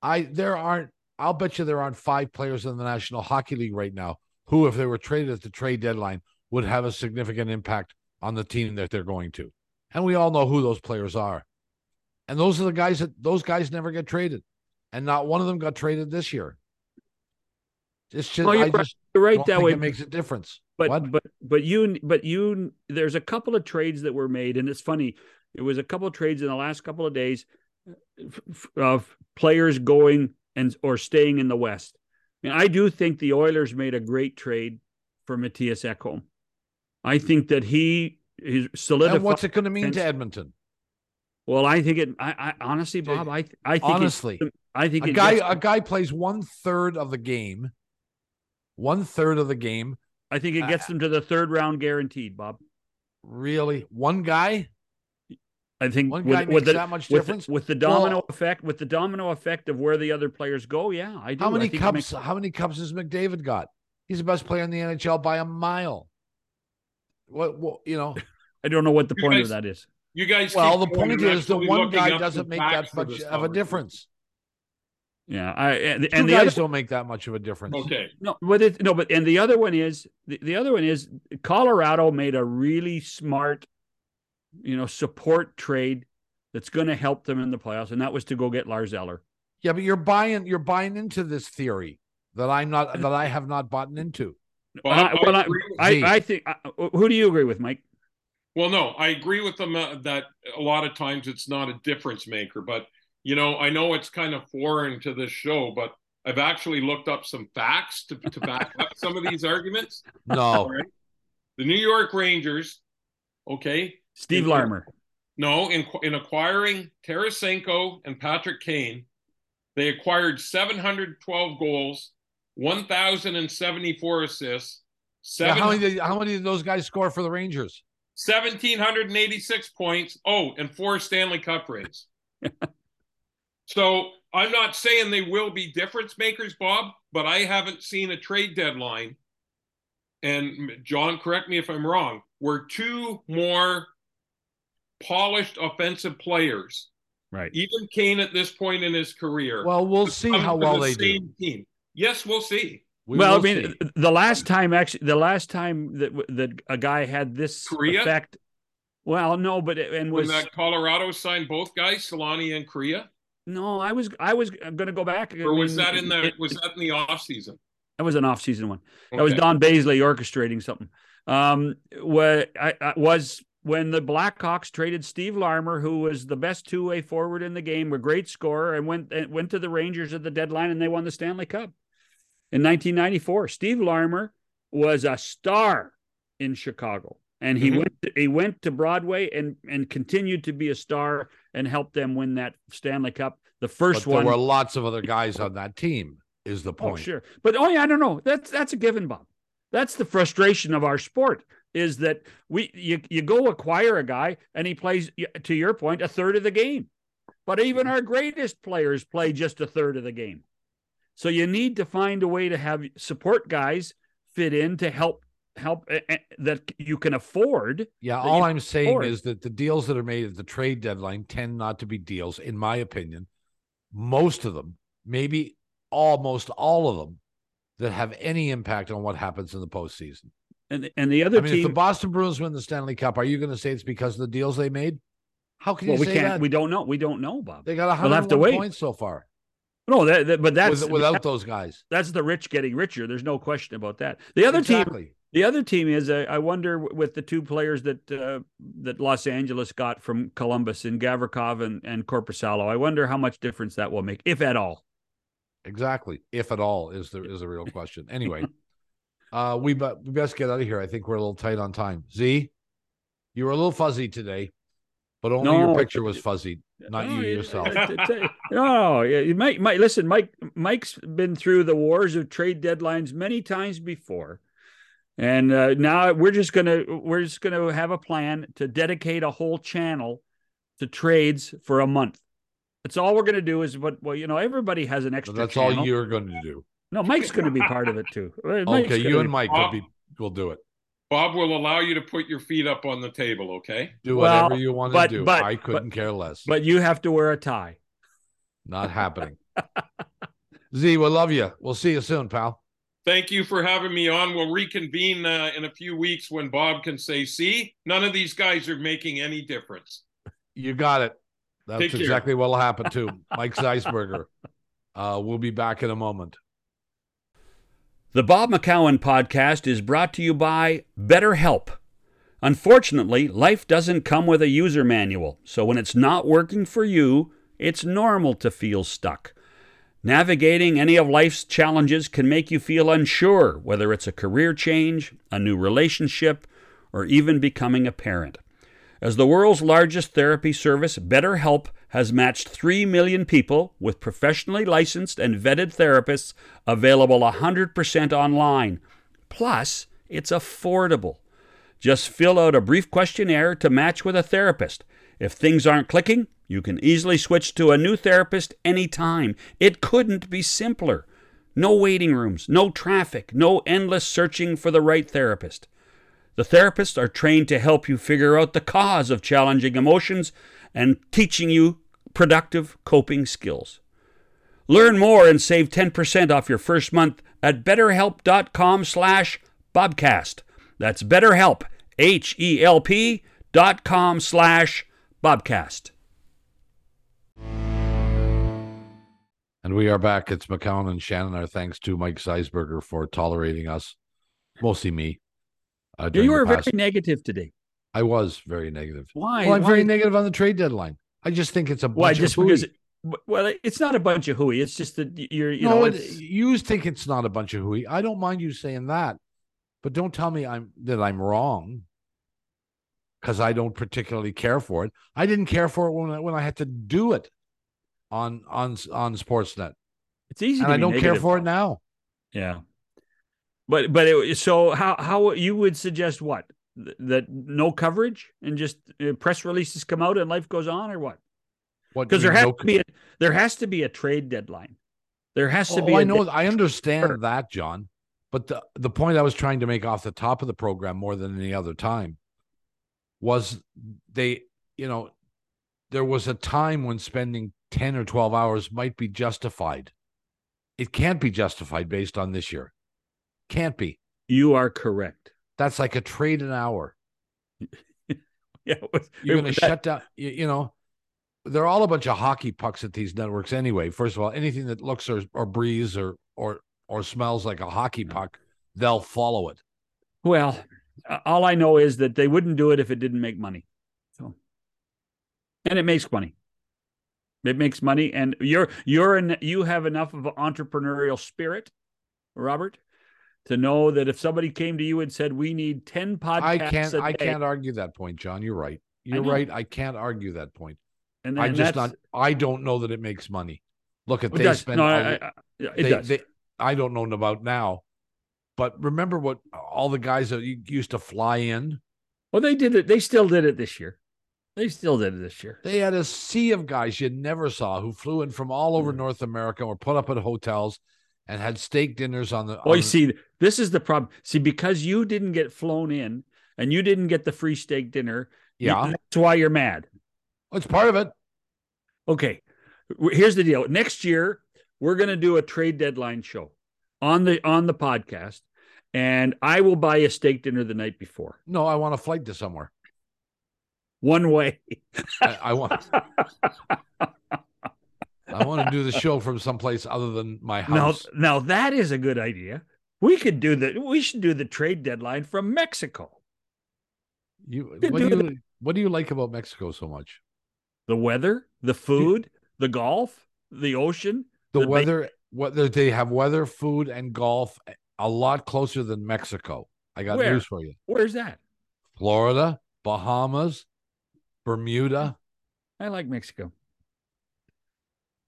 I there aren't. I'll bet you there aren't five players in the National Hockey League right now who, if they were traded at the trade deadline, would have a significant impact on the team that they're going to. And we all know who those players are. And those are the guys that those guys never get traded. And not one of them got traded this year. It's just, Well, you're I right. just You're right don't that think way. it makes a difference. But What? but but you but you there's a couple of trades that were made, and it's funny. It was a couple of trades in the last couple of days of players going and or staying in the West. And I do think the Oilers made a great trade for Mattias Ekholm. I think that he is solidified. and what's it going to mean to Edmonton? Well, I think it. I, I honestly, Bob, I I think it- Honestly, I think a it guy gets- a guy plays one third of the game. One third of the game. I think it I- gets them to the third round guaranteed, Bob. Really, one guy. I think One guy with makes the, that much with, difference? with the domino Well- effect, with the domino effect of where the other players go. Yeah, I do. How I many think cups? makes- How many cups has McDavid got? He's the best player in the NHL by a mile. What? what you know? I don't know what the point guys- of that is. You guys. Well, the point is the one guy doesn't make that much this of a difference. Yeah, I and, Two and the guys other don't make that much of a difference. Okay. no, but it, no, but and the other one is the, the other one is Colorado made a really smart, you know, support trade that's going to help them in the playoffs, and that was to go get Lars Eller. Yeah, but you're buying you're buying into this theory that I'm not that I have not bought into. Bob, Uh, well, I I, agree with I, Z. I think. Who do you agree with, Mike? Well, no, I agree with them uh, that a lot of times it's not a difference maker. But, you know, I know it's kind of foreign to this show, but I've actually looked up some facts to, to back up some of these arguments. No. Right? The New York Rangers, okay. Steve In- Larmer. No, in, in acquiring Tarasenko and Patrick Kane, they acquired 712 goals, 1,074 assists, Yeah, how many how many did those guys score for the Rangers? 1,786 points. Oh, and four Stanley Cup rings. so I'm not saying they will be difference makers, Bob, but I haven't seen a trade deadline. And John, correct me if I'm wrong, where two more polished offensive players, Right. even Kane at this point in his career, Well, we'll see how well the they do. same Team. Yes, we'll see. We well, I mean, see. the last time actually, the last time that that a guy had this Kariya? effect. Well, no, but it, and When was that Colorado signed both guys, Selanne and Kariya, no. I was I was going to go back. Or was mean, that in the it- was that in the off season? That was an off-season one. That was Don Baizley orchestrating something. Um, what I, I was when the Blackhawks traded Steve Larmer, who was the best two-way forward in the game, a great scorer, and went and went to the Rangers at the deadline, and they won the Stanley Cup in 1994. Steve Larmer was a star in Chicago, and he Mhm. went to, he went to Broadway and and continued to be a star and helped them win that Stanley Cup. The first there one There were lots of other guys on that team. Is the point? Oh, point? sure. But oh yeah, I don't know. That's that's a given, Bob. That's the frustration of our sport is that we you you go acquire a guy and he plays to your point a third of the game. But even our greatest players play just a third of the game. So you need to find a way to have support guys fit in to help help eh, that you can afford. Yeah, all I'm saying afford. is that the deals that are made at the trade deadline tend not to be deals, in my opinion. Most of them, maybe almost all of them, that have any impact on what happens in the postseason. And and the other I mean, team if the Boston Bruins win the Stanley Cup, are you going to say it's because of the deals they made? How can well, you we say can't that? we don't know. We don't know, Bob. they got We'll have to 101 wait. points so far No, that, that- but that's with, without those guys. that's the rich getting richer. There's no question about that. The other team, the other team is uh, I wonder with the two players that uh, that Los Angeles got from Columbus in Gavrikov and and Korpisalo. I wonder how much difference that will make, if at all. Exactly. If at all is the is a real question. Anyway, uh we but we best get out of here. I think we're a little tight on time. Z, you were a little fuzzy today, but only No, your picture was fuzzy, not you yourself. No, yeah, you might might listen. Mike Mike's been through the wars of trade deadlines many times before. And uh, now we're just gonna we're just gonna have a plan to dedicate a whole channel to trades for a month. That's all we're gonna do is what well, you know, everybody has an So extra. that's channel. all you're going to do. No, Mike's gonna be part of it too. Mike's Okay, you and be- Mike will be will do it. Bob will allow you to put your feet up on the table, okay? Do Well, whatever you want but- to do. but- I couldn't care less. But you have to wear a tie. not happening. Z, we love you. We'll see you soon, pal. Thank you for having me on. We'll reconvene uh, in a few weeks when Bob can say, see, none of these guys are making any difference. You got it. That's Take care. exactly what'll happen too. Mike Zeisberger. Uh, we'll be back in a moment. The Bob McCown podcast is brought to you by BetterHelp. Unfortunately, life doesn't come with a user manual, so when it's not working for you, it's normal to feel stuck. Navigating any of life's challenges can make you feel unsure, whether it's a career change, a new relationship, or even becoming a parent. As the world's largest therapy service, BetterHelp has matched 3 million people with professionally licensed and vetted therapists available 100% online. Plus, it's affordable. Just fill out a brief questionnaire to match with a therapist. If things aren't clicking, you can easily switch to a new therapist anytime. It couldn't be simpler. No waiting rooms, no traffic, no endless searching for the right therapist. The therapists are trained to help you figure out the cause of challenging emotions and teaching you productive coping skills. Learn more and save 10% off your first month at betterhelp.com slash bobcast. That's betterhelp, H-E-L-P dot com slash bobcast. And we are back. It's McCown and Shannon. Our thanks to Mike Zeisberger for tolerating us, mostly me. Uh, You were very negative today. I was very negative. Why? Well, I'm Why- very negative on the trade deadline. I just think it's a bunch Why? of Just hooey. because? Well, it's not a bunch of hooey. It's just that you're, you no, know, it- it's, you think it's not a bunch of hooey. I don't mind you saying that, but don't tell me I'm that I'm wrong because I don't particularly care for it. I didn't care for it when I, when I had to do it on on on Sportsnet, it's easy. and to I don't care for it now. Yeah. But but it, so how how you would suggest what Th- that no coverage and just uh, press releases come out and life goes on or what? What Because there has know- to be a there has to be a trade deadline. There has to Oh, be. I know. I understand that, John. But the the point I was trying to make off the top of the program more than any other time was they, you know, there was a time when spending ten or twelve hours might be justified. It can't be justified based on this year. Can't be. You are correct. That's like a trade an hour. Yeah. was- You're going to shut down. You, you know, they're all a bunch of hockey pucks at these networks anyway. First of all, anything that looks or or breathes or or or smells like a hockey puck, they'll follow it. Well, all I know is that they wouldn't do it if it didn't make money. So, and it makes money. It makes money, and you're you're in, you have enough of an entrepreneurial spirit, Robert, to know that if somebody came to you and said, "We need ten podcasts," I can't. I day," can't argue that point, John. You're right. You're know. right. I can't argue that point. and, I'm just not. I don't know that it makes money. Look at they spend. No, I, I, it they, does. they- I don't know about now, but remember what all the guys that used to fly in. well, they did it. They still did it this year. They still did it this year. They had a sea of guys you never saw who flew in from all over Mm. North America or put up at hotels and had steak dinners on the. Oh, you the- see, this is the problem. See, because you didn't get flown in and you didn't get the free steak dinner, yeah, that's why you're mad. it's part of it. Okay, here's the deal. Next year, we're going to do a trade deadline show on the on the podcast, and I will buy a steak dinner the night before, No, I want a flight to somewhere. one way. I, I want. I want to do the show from someplace other than my house. now now that is a good idea. We could do the we should do the trade deadline from Mexico. You what do do you what do you like about Mexico so much? The weather, the food, the golf, the ocean. The, The ba- weather, whether they have weather, food, and golf a lot closer than Mexico. I got Where? news for you. Where's that? Florida, Bahamas, Bermuda. I like Mexico.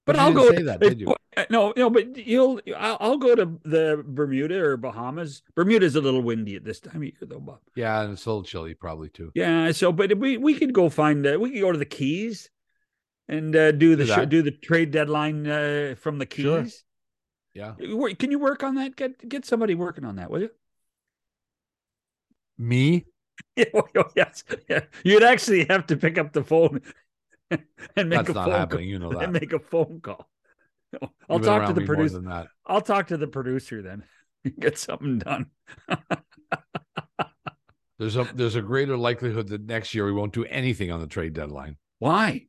But you I'll go. say that, did you? No, no, but you'll. I'll, I'll go to the Bermuda or Bahamas. Bermuda's a little windy at this time of year, though, Bob. Yeah, and it's a little chilly probably too. Yeah. So, but we we could go find. Uh, we could go to the Keys, and uh, do the Do do the trade deadline uh, from the Keys. Sure. Yeah. Can you work on that? Get get somebody working on that, will you? Me? Yeah, yes. Yeah. You'd actually have to pick up the phone and make That's a not phone happening. You know call. And make a phone call. I'll You've talk to the producer. I'll talk to the producer then. Get something done. There's a there's a greater likelihood that next year we won't do anything on the trade deadline Why?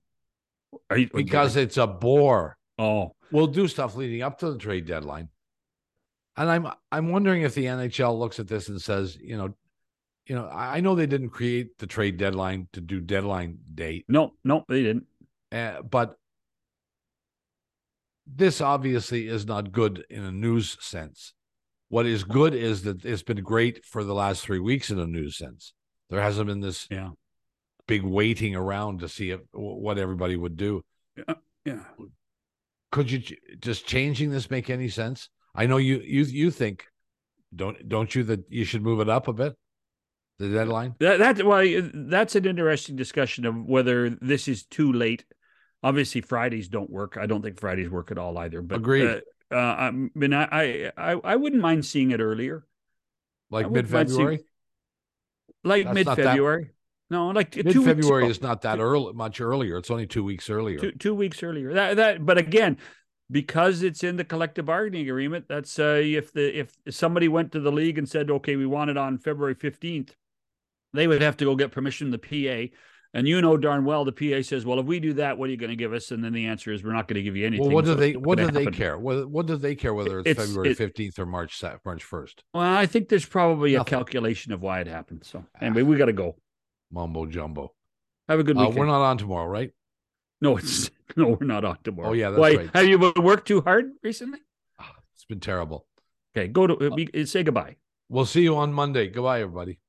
You because it's a bore. oh We'll do stuff leading up to the trade deadline. And I'm I'm wondering if the NHL looks at this and says, you know, you know, I know they didn't create the trade deadline to do deadline date, no no they didn't. uh, but this obviously is not good in a news sense. What is good is that it's been great for the last three weeks in a news sense. There hasn't been this Yeah big waiting around to see if, what everybody would do. yeah. Could you just changing this make any sense? I know you you you think don't don't you that you should move it up a bit, the deadline. That that well that's an interesting discussion of whether this is too late. Obviously Fridays don't work. I don't think Fridays work at all either. But Agreed. Uh, uh, I mean, I, I I wouldn't mind seeing it earlier, Like mid wouldn't mind seeing- February. like mid February. No, like Mid February is not that early, much earlier. It's only two weeks earlier. two two weeks earlier. That that, but again, because it's in the collective bargaining agreement, that's uh, if the if somebody went to the league and said, okay, we want it on February fifteenth, they would have to go get permission the PA. And you know darn well the PA says, well, if we do that, what are you going to give us? And then the answer is, we're not going to give you anything. well, what do so they what do gonna they care? What what do they care whether it's, It's- February it- fifteenth or March March first? Well, I think there's probably a calculation of why it happened. So anyway, we got to go. mumbo jumbo. Have a good Uh, we're not on tomorrow, right? no, it's no, we're not on tomorrow. Oh, yeah, that's Why? right. Have you worked too hard recently? Ah, It's been terrible. Okay, go to uh, say goodbye. We'll see you on Monday. Goodbye, everybody.